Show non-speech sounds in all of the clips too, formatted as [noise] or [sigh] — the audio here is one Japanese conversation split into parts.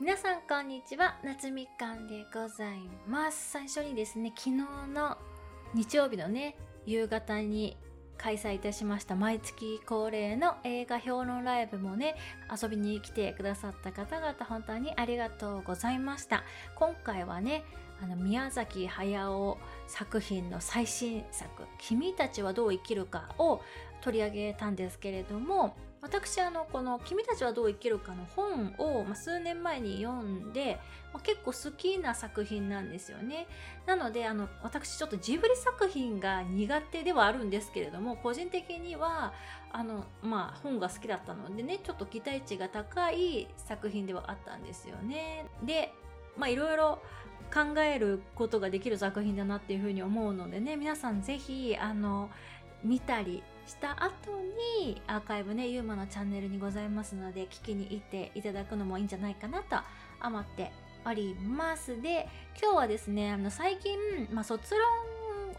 皆さんこんにちは。夏みかんでございます。最初にですね昨日の日曜日のね夕方に開催いたしました毎月恒例の映画評論ライブもね遊びに来てくださった方々本当にありがとうございました。今回はねあの宮崎駿作品の最新作「君たちはどう生きるか」を取り上げたんですけれども私あのこの「君たちはどう生きるか」の本を、まあ、数年前に読んで、まあ、結構好きな作品なんですよね。なのであの私ちょっとジブリ作品が苦手ではあるんですけれども個人的にはあのまあ本が好きだったのでねちょっと期待値が高い作品ではあったんですよね。でまあいろいろ考えることができる作品だなっていうふうに思うのでね皆さんぜひあの見たりした後にアーカイブねユーマのチャンネルにございますので聞きに行っていただくのもいいんじゃないかなと思っております。で今日はですねあの最近、まあ、卒論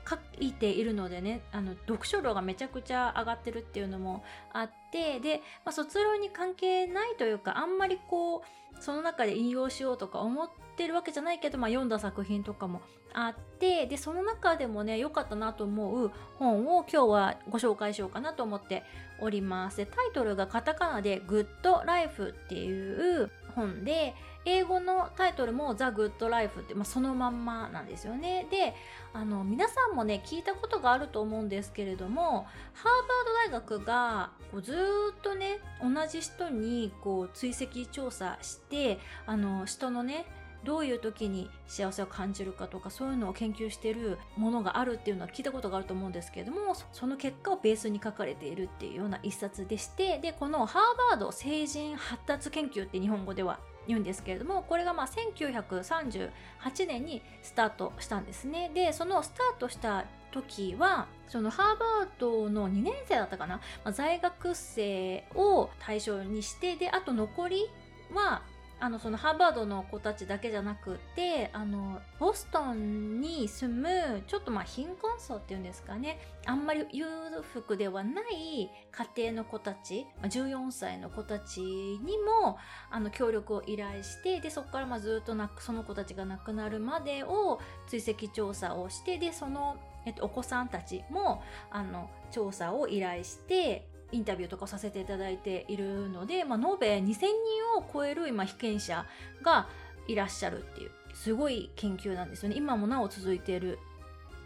書いているのでねあの読書量がめちゃくちゃ上がってるっていうのもあってで、まあ、卒論に関係ないというかあんまりこうその中で引用しようとか思ってるわけじゃないけど、まあ、読んだ作品とかもあってでその中でもね良かったなと思う本を今日はご紹介しようかなと思っております。でタイトルがカタカナで「グッドライフ」っていう本で英語のタイトルも「ザ・グッド・ライフ」って、まあ、そのまんまなんですよね。であの皆さんもね聞いたことがあると思うんですけれどもハーバード大学がこうずっとね同じ人にこう追跡調査してあの人のねどういう時に幸せを感じるかとかそういうのを研究してるものがあるっていうのは聞いたことがあると思うんですけれどもその結果をベースに書かれているっていうような一冊でしてでこのハーバード成人発達研究って日本語では言うんですけれどもこれがまあ1938年にスタートしたんですね。でそのスタートした時はそのハーバードの2年生だったかな、まあ、在学生を対象にしてであと残りはあのそのハーバードの子たちだけじゃなくてあのボストンに住むちょっとまあ貧困層っていうんですかね。あんまり裕福ではない家庭の子たち14歳の子たちにもあの協力を依頼してでそこからまあずっとなくその子たちが亡くなるまでを追跡調査をしてでその、えっと、お子さんたちもあの調査を依頼してインタビューとかさせていただいているので、まあ、延べ2000人を超える今被験者がいらっしゃるっていうすごい研究なんですよね。今もなお続いている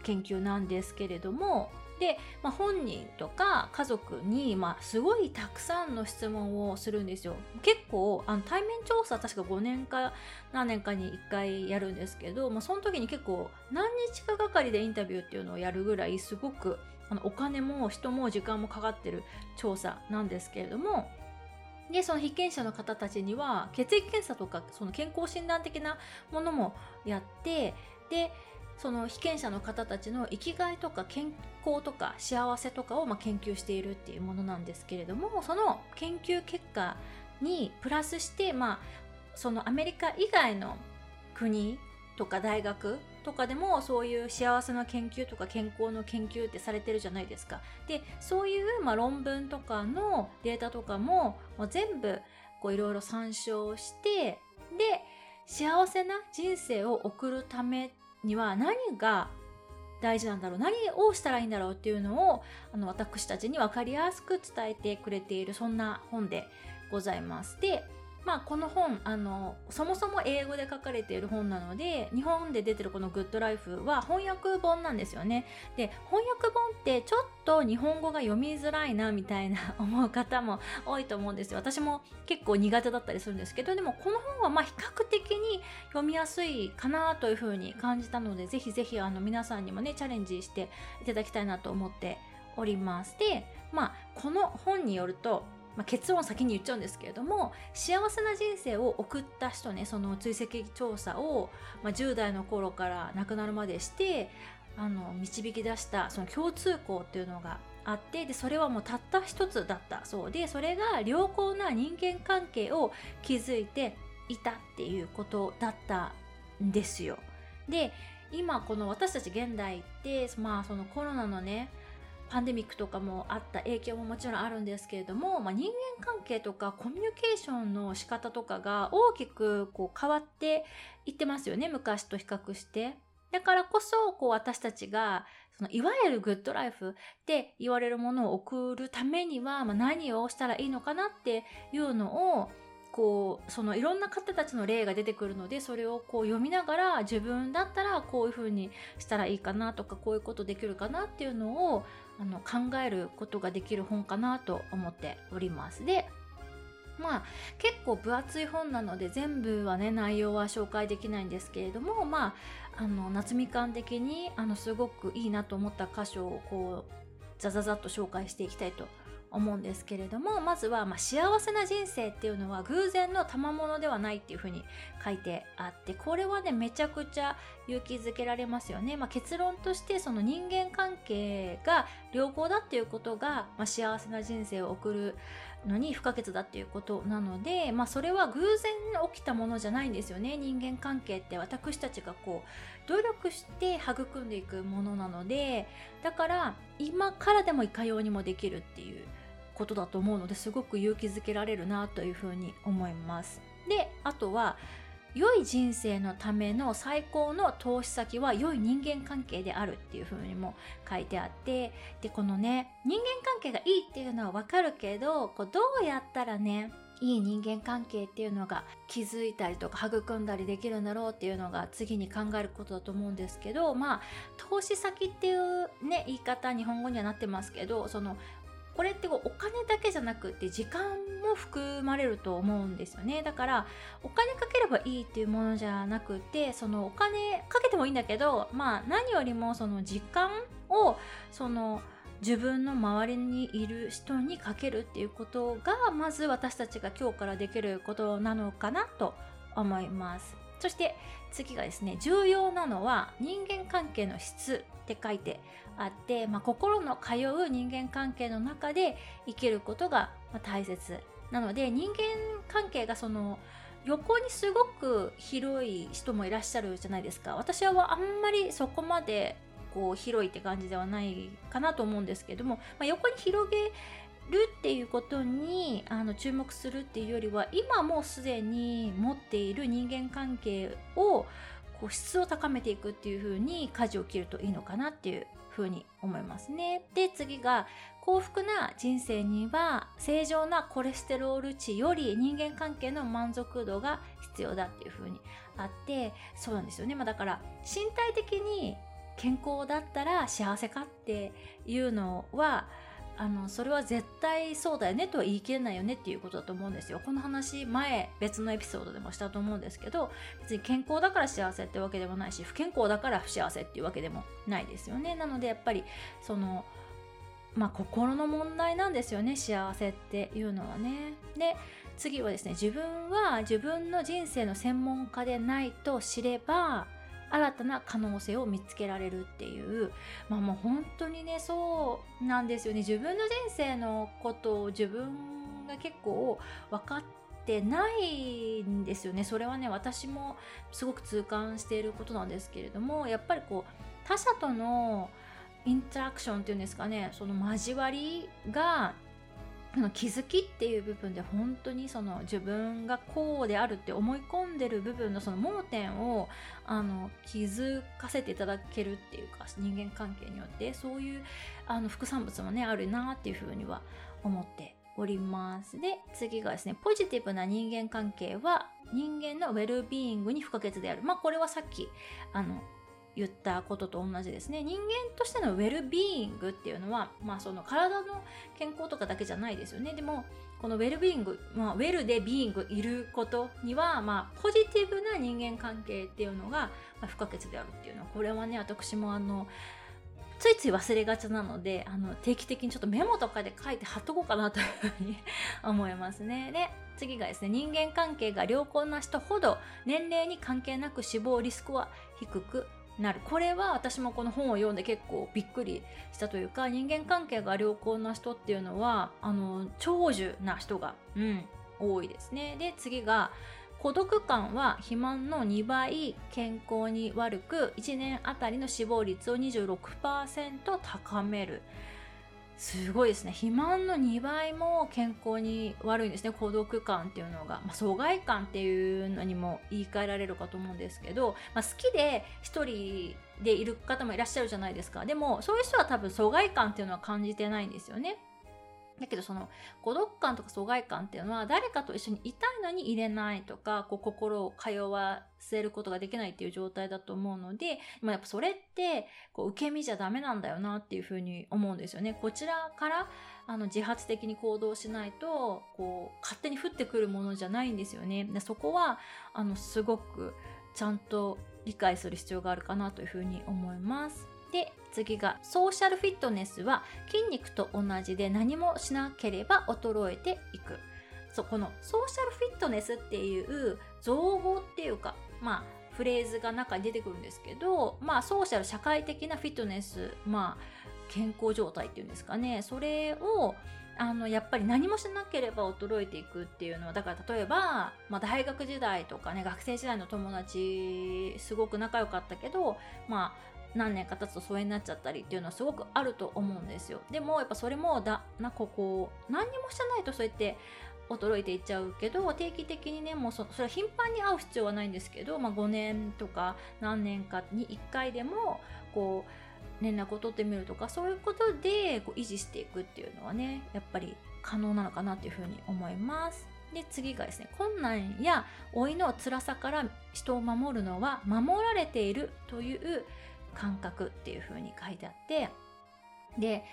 研究なんですけれども。で、まあ、本人とか家族に、まあ、すごいたくさんの質問をするんですよ。結構あの対面調査確か5年か何年かに1回やるんですけど、まあ、その時に結構何日かがかりでインタビューっていうのをやるぐらいすごくあのお金も人も時間もかかってる調査なんですけれどもでその被験者の方たちには血液検査とかその健康診断的なものもやってでその被験者の方たちの生きがいとか健康とか幸せとかをま研究しているっていうものなんですけれどもその研究結果にプラスしてまあそのアメリカ以外の国とか大学とかでもそういう幸せな研究とか健康の研究ってされてるじゃないですか。でそういう、まあ、論文とかのデータとかも、まあ、全部いろいろ参照してで幸せな人生を送るためには何が大事なんだろう何をしたらいいんだろうっていうのをあの私たちに分かりやすく伝えてくれているそんな本でございます。でまあ、この本あのそもそも英語で書かれている本なので日本で出てるこの「グッドライフ」は翻訳本なんですよね。で翻訳本ってちょっと日本語が読みづらいなみたいな [laughs] 思う方も多いと思うんですよ。私も結構苦手だったりするんですけどでもこの本はま比較的に読みやすいかなというふうに感じたのでぜひぜひあの皆さんにもねチャレンジしていただきたいなと思っております。でまあこの本によるとまあ、結論先に言っちゃうんですけれども幸せな人生を送った人ねその追跡調査を、まあ、10代の頃から亡くなるまでしてあの導き出したその共通項っていうのがあってでそれはもうたった一つだったそうでそれが良好な人間関係を築いていたっていうことだったんですよ。で今この私たち現代ってまあそのコロナのねパンデミックとかもあった影響ももちろんあるんですけれども、まあ、人間関係とかコミュニケーションの仕方とかが大きくこう変わっていってますよね昔と比較して。だからこそこう私たちがそのいわゆるグッドライフって言われるものを送るためには、まあ、何をしたらいいのかなっていうのをこうそのいろんな方たちの例が出てくるのでそれをこう読みながら自分だったらこういうふうにしたらいいかなとかこういうことできるかなっていうのをあの考えることができる本かなと思っております。でまあ結構分厚い本なので全部はね内容は紹介できないんですけれどもまああの夏みかん的にあのすごくいいなと思った箇所をこうザザザッと紹介していきたいと思います思うんですけれどもまずは、ま、幸せな人生っていうのは偶然の賜物ではないっていうふうに書いてあってこれはねめちゃくちゃ勇気づけられますよね、まあ、結論としてその人間関係が良好だっていうことが、まあ、幸せな人生を送るのに不可欠だっていうことなので、まあ、それは偶然起きたものじゃないんですよね。人間関係って私たちがこう努力して育んでいくものなのでだから今からでもいかようにもできるっていうことだと思うのですごく勇気づけられるなというふうに思います。であとは良い人生のための最高の投資先は良い人間関係であるっていう風にも書いてあってでこのね人間関係がいいっていうのはわかるけどこうどうやったらねいい人間関係っていうのが築いたりとか育んだりできるんだろうっていうのが次に考えることだと思うんですけどまあ投資先っていうね言い方日本語にはなってますけどそのこれってこうお金だけじゃなくて時間も含まれると思うんですよね。だからお金かければいいっていうものじゃなくてそのお金かけてもいいんだけどまあ何よりもその時間をその自分の周りにいる人にかけるっていうことがまず私たちが今日からできることなのかなと思います。そして次がですね重要なのは人間関係の質って書いてあって、まあ、心の通う人間関係の中で生きることが大切なので人間関係がその横にすごく広い人もいらっしゃるじゃないですか。私はあんまりそこまでこう広いって感じではないかなと思うんですけども、まあ、横に広げるっていうことにあの注目するっていうよりは今もうすでに持っている人間関係をこう質を高めていくっていう風に舵を切るといいのかなっていう風に思いますね。で次が幸福な人生には正常なコレステロール値より人間関係の満足度が必要だっていう風にあってそうなんですよね、まあ、だから身体的に健康だったら幸せかっていうのはあのそれは絶対そうだよねとは言い切れないよねっていうことだと思うんですよ。この話前別のエピソードでもしたと思うんですけど別に健康だから幸せってわけでもないし不健康だから不幸せっていうわけでもないですよね。なのでやっぱりそのまあ心の問題なんですよね。幸せっていうのはね。で次はですね自分は自分の人生の専門家でないと知れば新たな可能性を見つけられるっていう。まあもう本当にねそうなんですよね。自分の人生のことを自分が結構分かってないんですよね。それはね私もすごく痛感していることなんですけれどもやっぱりこう他者とのインタラクションっていうんですかねその交わりがの気づきっていう部分で本当にその自分がこうであるって思い込んでる部分のその盲点をあの気づかせていただけるっていうか人間関係によってそういうあの副産物もねあるなっていうふうには思っております。で次がですねポジティブな人間関係は人間のウェルビーイングに不可欠である。まあこれはさっきあの言ったことと同じですね人間としてのウェルビーイングっていうのは、まあ、その体の健康とかだけじゃないですよねでもこのウェルビーイング、まあ、ウェルでビーイングいることには、まあ、ポジティブな人間関係っていうのが、不可欠であるっていうのはこれはね私もあのついつい忘れがちなのであの定期的にちょっとメモとかで書いて貼っとこうかなというふうに [laughs] 思いますね。で次がですね人間関係が良好な人ほど年齢に関係なく死亡リスクは低くなる。これは私もこの本を読んで結構びっくりしたというか人間関係が良好な人っていうのはあの長寿な人が、うん、多いですね。で次が孤独感は肥満の2倍健康に悪く1年あたりの死亡率を26%高める。すごいですね。肥満の2倍も健康に悪いんですね。孤独感っていうのが、まあ、疎外感っていうのにも言い換えられるかと思うんですけど、まあ、好きで一人でいる方もいらっしゃるじゃないですか。でもそういう人は多分疎外感っていうのは感じてないんですよね。だけどその孤独感とか疎外感っていうのは誰かと一緒にいたいのに入れないとかこう心を通わせることができないっていう状態だと思うので、ま、やっぱそれってこう受け身じゃダメなんだよなっていうふうに思うんですよね。こちらからあの自発的に行動しないとこう勝手に降ってくるものじゃないんですよね。でそこはあのすごくちゃんと理解する必要があるかなというふうに思います。で次がソーシャルフィットネスは筋肉と同じで何もしなければ衰えていく。そうこのソーシャルフィットネスっていう造語っていうかまあフレーズが中に出てくるんですけどまあソーシャル社会的なフィットネスまあ健康状態っていうんですかね。それをあのやっぱり何もしなければ衰えていくっていうのはだから例えば、まあ、大学時代とかね学生時代の友達すごく仲良かったけどまあ何年か経つと疎遠になっちゃったりっていうのはすごくあると思うんですよでもやっぱそれもだなここ何にもしてないとそうやって衰えていっちゃうけど定期的にねもうそそれは頻繁に会う必要はないんですけど、まあ、5年とか何年かに1回でもこう連絡を取ってみるとかそういうことでこう維持していくっていうのはねやっぱり可能なのかなっていうふうに思います。で次がですね困難や老いの辛さから人を守るのは守られているという感覚っていう風に書いてあってで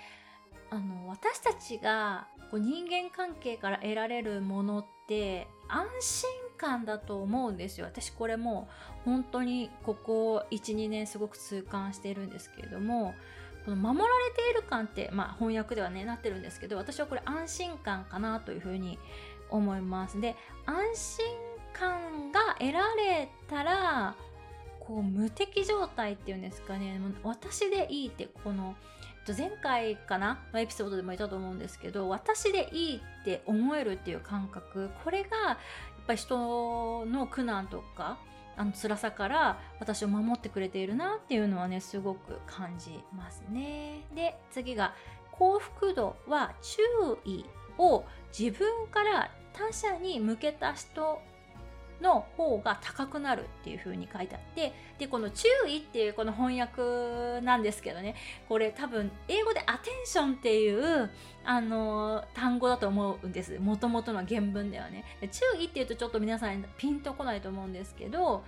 あの私たちがこう人間関係から得られるものって安心感だと思うんですよ。私これも本当にここ12年すごく痛感しているんですけれどもこの守られている感って、まあ、翻訳ではねなってるんですけど私はこれ安心感かなというふうに思います。で安心感が得られたらこう無敵状態っていうんですかね。私でいいってこの前回かな？のエピソードでも言ったと思うんですけど私でいいって思えるっていう感覚。これがやっぱり人の苦難とかあの辛さから私を守ってくれているなっていうのはねすごく感じますね。で次が幸福度は注意を自分から他者に向けた人の方が高くなるっていう風に書いてあってでこの注意っていうこの翻訳なんですけどねこれ多分英語でアテンションっていうあの単語だと思うんです。もともとの原文ではね。注意っていうとちょっと皆さんピンとこないと思うんですけど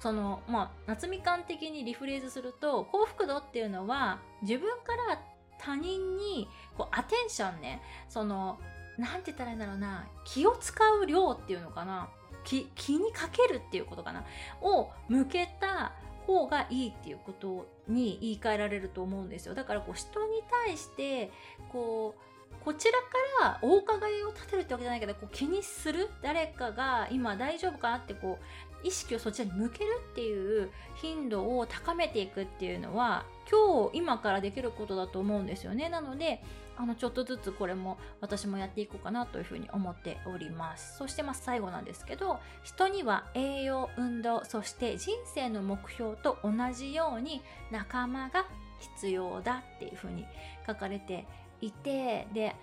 そのまあ夏みかん的にリフレーズすると幸福度っていうのは自分から他人にこうアテンションねそのなんて言ったらいいんだろうな気を使う量っていうのかな。気気にかけるっていうことかな？を向けた方がいいっていうことに言い換えられると思うんですよ。だからこう人に対してこうこちらからお伺いを立てるってわけじゃないけどこう気にする？誰かが今大丈夫かなってこう意識をそちらに向けるっていう頻度を高めていくっていうのは今日今からできることだと思うんですよね。なのであのちょっとずつこれも私もやっていこうかなというふうに思っております。そしてま最後なんですけど人には栄養運動そして人生の目標と同じように仲間が必要だっていうふうに書かれていてで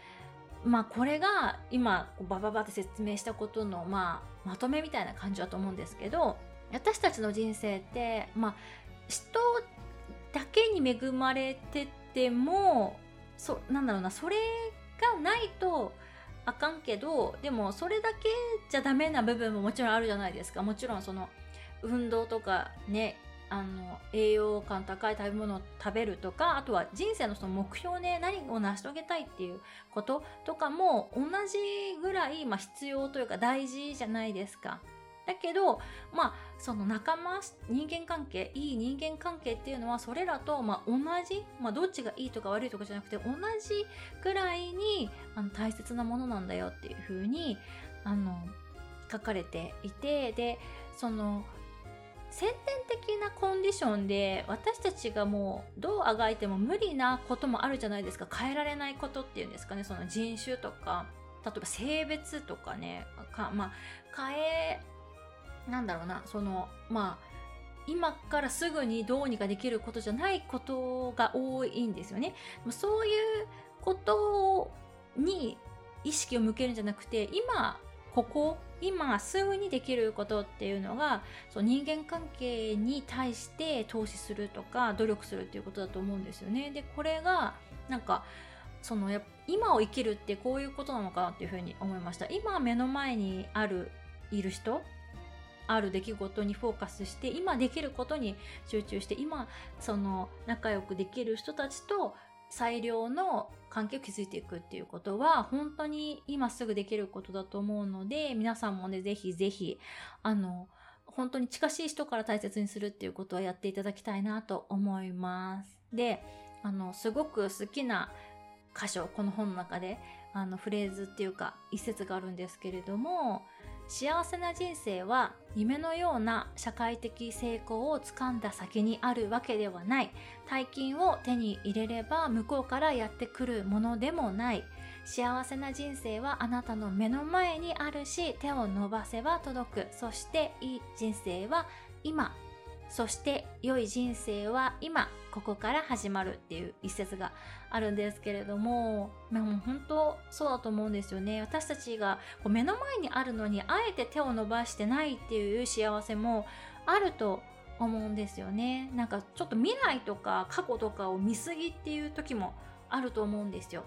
まあこれが今バババって説明したことのまあまとめみたいな感じだと思うんですけど私たちの人生ってまあ人だけに恵まれててもそなんだろうなそれがないとあかんけどでもそれだけじゃダメな部分ももちろんあるじゃないですかもちろんその運動とかねあの栄養価の高い食べ物を食べるとかあとは人生のその目標ね何を成し遂げたいっていうこととかも同じぐらい、まあ、必要というか大事じゃないですか。だけどまあその仲間人間関係いい人間関係っていうのはそれらと、まあ、同じ、まあ、どっちがいいとか悪いとかじゃなくて同じぐらいにあの大切なものなんだよっていうふうにあの書かれていてでその先天的なコンディションで私たちがもうどうあがいても無理なこともあるじゃないですか。変えられないことっていうんですかね。その人種とか例えば性別とかね。か、まあ、変えなんだろうなそのまあ今からすぐにどうにかできることじゃないことが多いんですよね。そういうことに意識を向けるんじゃなくて今ここ今すぐにできることっていうのがそう人間関係に対して投資するとか努力するっていうことだと思うんですよね。でこれがなんかそのや今を生きるってこういうことなのかなっていうふうに思いました。今目の前にあるいる人ある出来事にフォーカスして今できることに集中して今その仲良くできる人たちと最良の関係を築いていくっていうことは本当に今すぐできることだと思うので皆さんもねぜひぜひあの本当に近しい人から大切にするっていうことはやっていただきたいなと思います。であのすごく好きな箇所この本の中であのフレーズっていうか一節があるんですけれども幸せな人生は夢のような社会的成功をつかんだ先にあるわけではない。大金を手に入れれば向こうからやってくるものでもない。幸せな人生はあなたの目の前にあるし手を伸ばせば届く。そしていい人生は今。そして良い人生は今ここから始まるっていう一節があるんですけれども、まあ、もう本当そうだと思うんですよね。私たちがこう目の前にあるのにあえて手を伸ばしてないっていう幸せもあると思うんですよね。なんかちょっと未来とか過去とかを見過ぎっていう時もあると思うんですよ。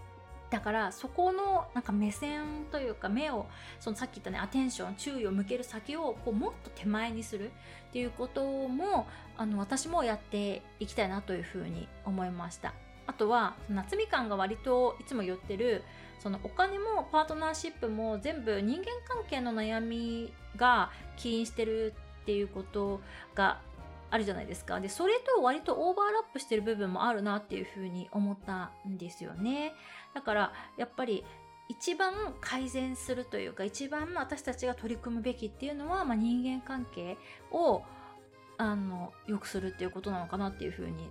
だからそこのなんか目線というか目をそのさっき言ったねアテンション注意を向ける先をこうもっと手前にするっていうこともあの私もやっていきたいなというふうに思いました。あとは夏みかんが割といつも言ってるそのお金もパートナーシップも全部人間関係の悩みが起因してるっていうことがあるじゃないですか。で、それと割とオーバーラップしてる部分もあるなっていうふうに思ったんですよね。だからやっぱり一番改善するというか一番私たちが取り組むべきっていうのは、まあ、人間関係をあの良くするっていうことなのかなっていうふうに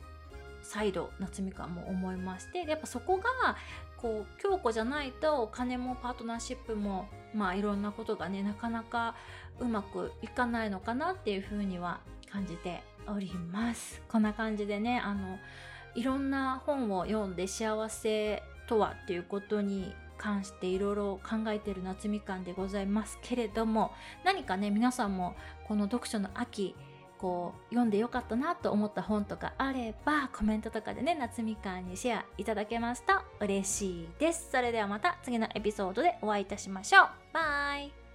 再度夏みかんも思いましてやっぱそこがこう強固じゃないとお金もパートナーシップもまあいろんなことがねなかなかうまくいかないのかなっていうふうには感じております。こんな感じでねあのいろんな本を読んで幸せとはっていうことに関していろいろ考えてる夏みかんでございますけれども何かね皆さんもこの読書の秋こう読んでよかったなと思った本とかあればコメントとかでね夏みかんにシェアいただけますと嬉しいです。それではまた次のエピソードでお会いいたしましょう。バイ。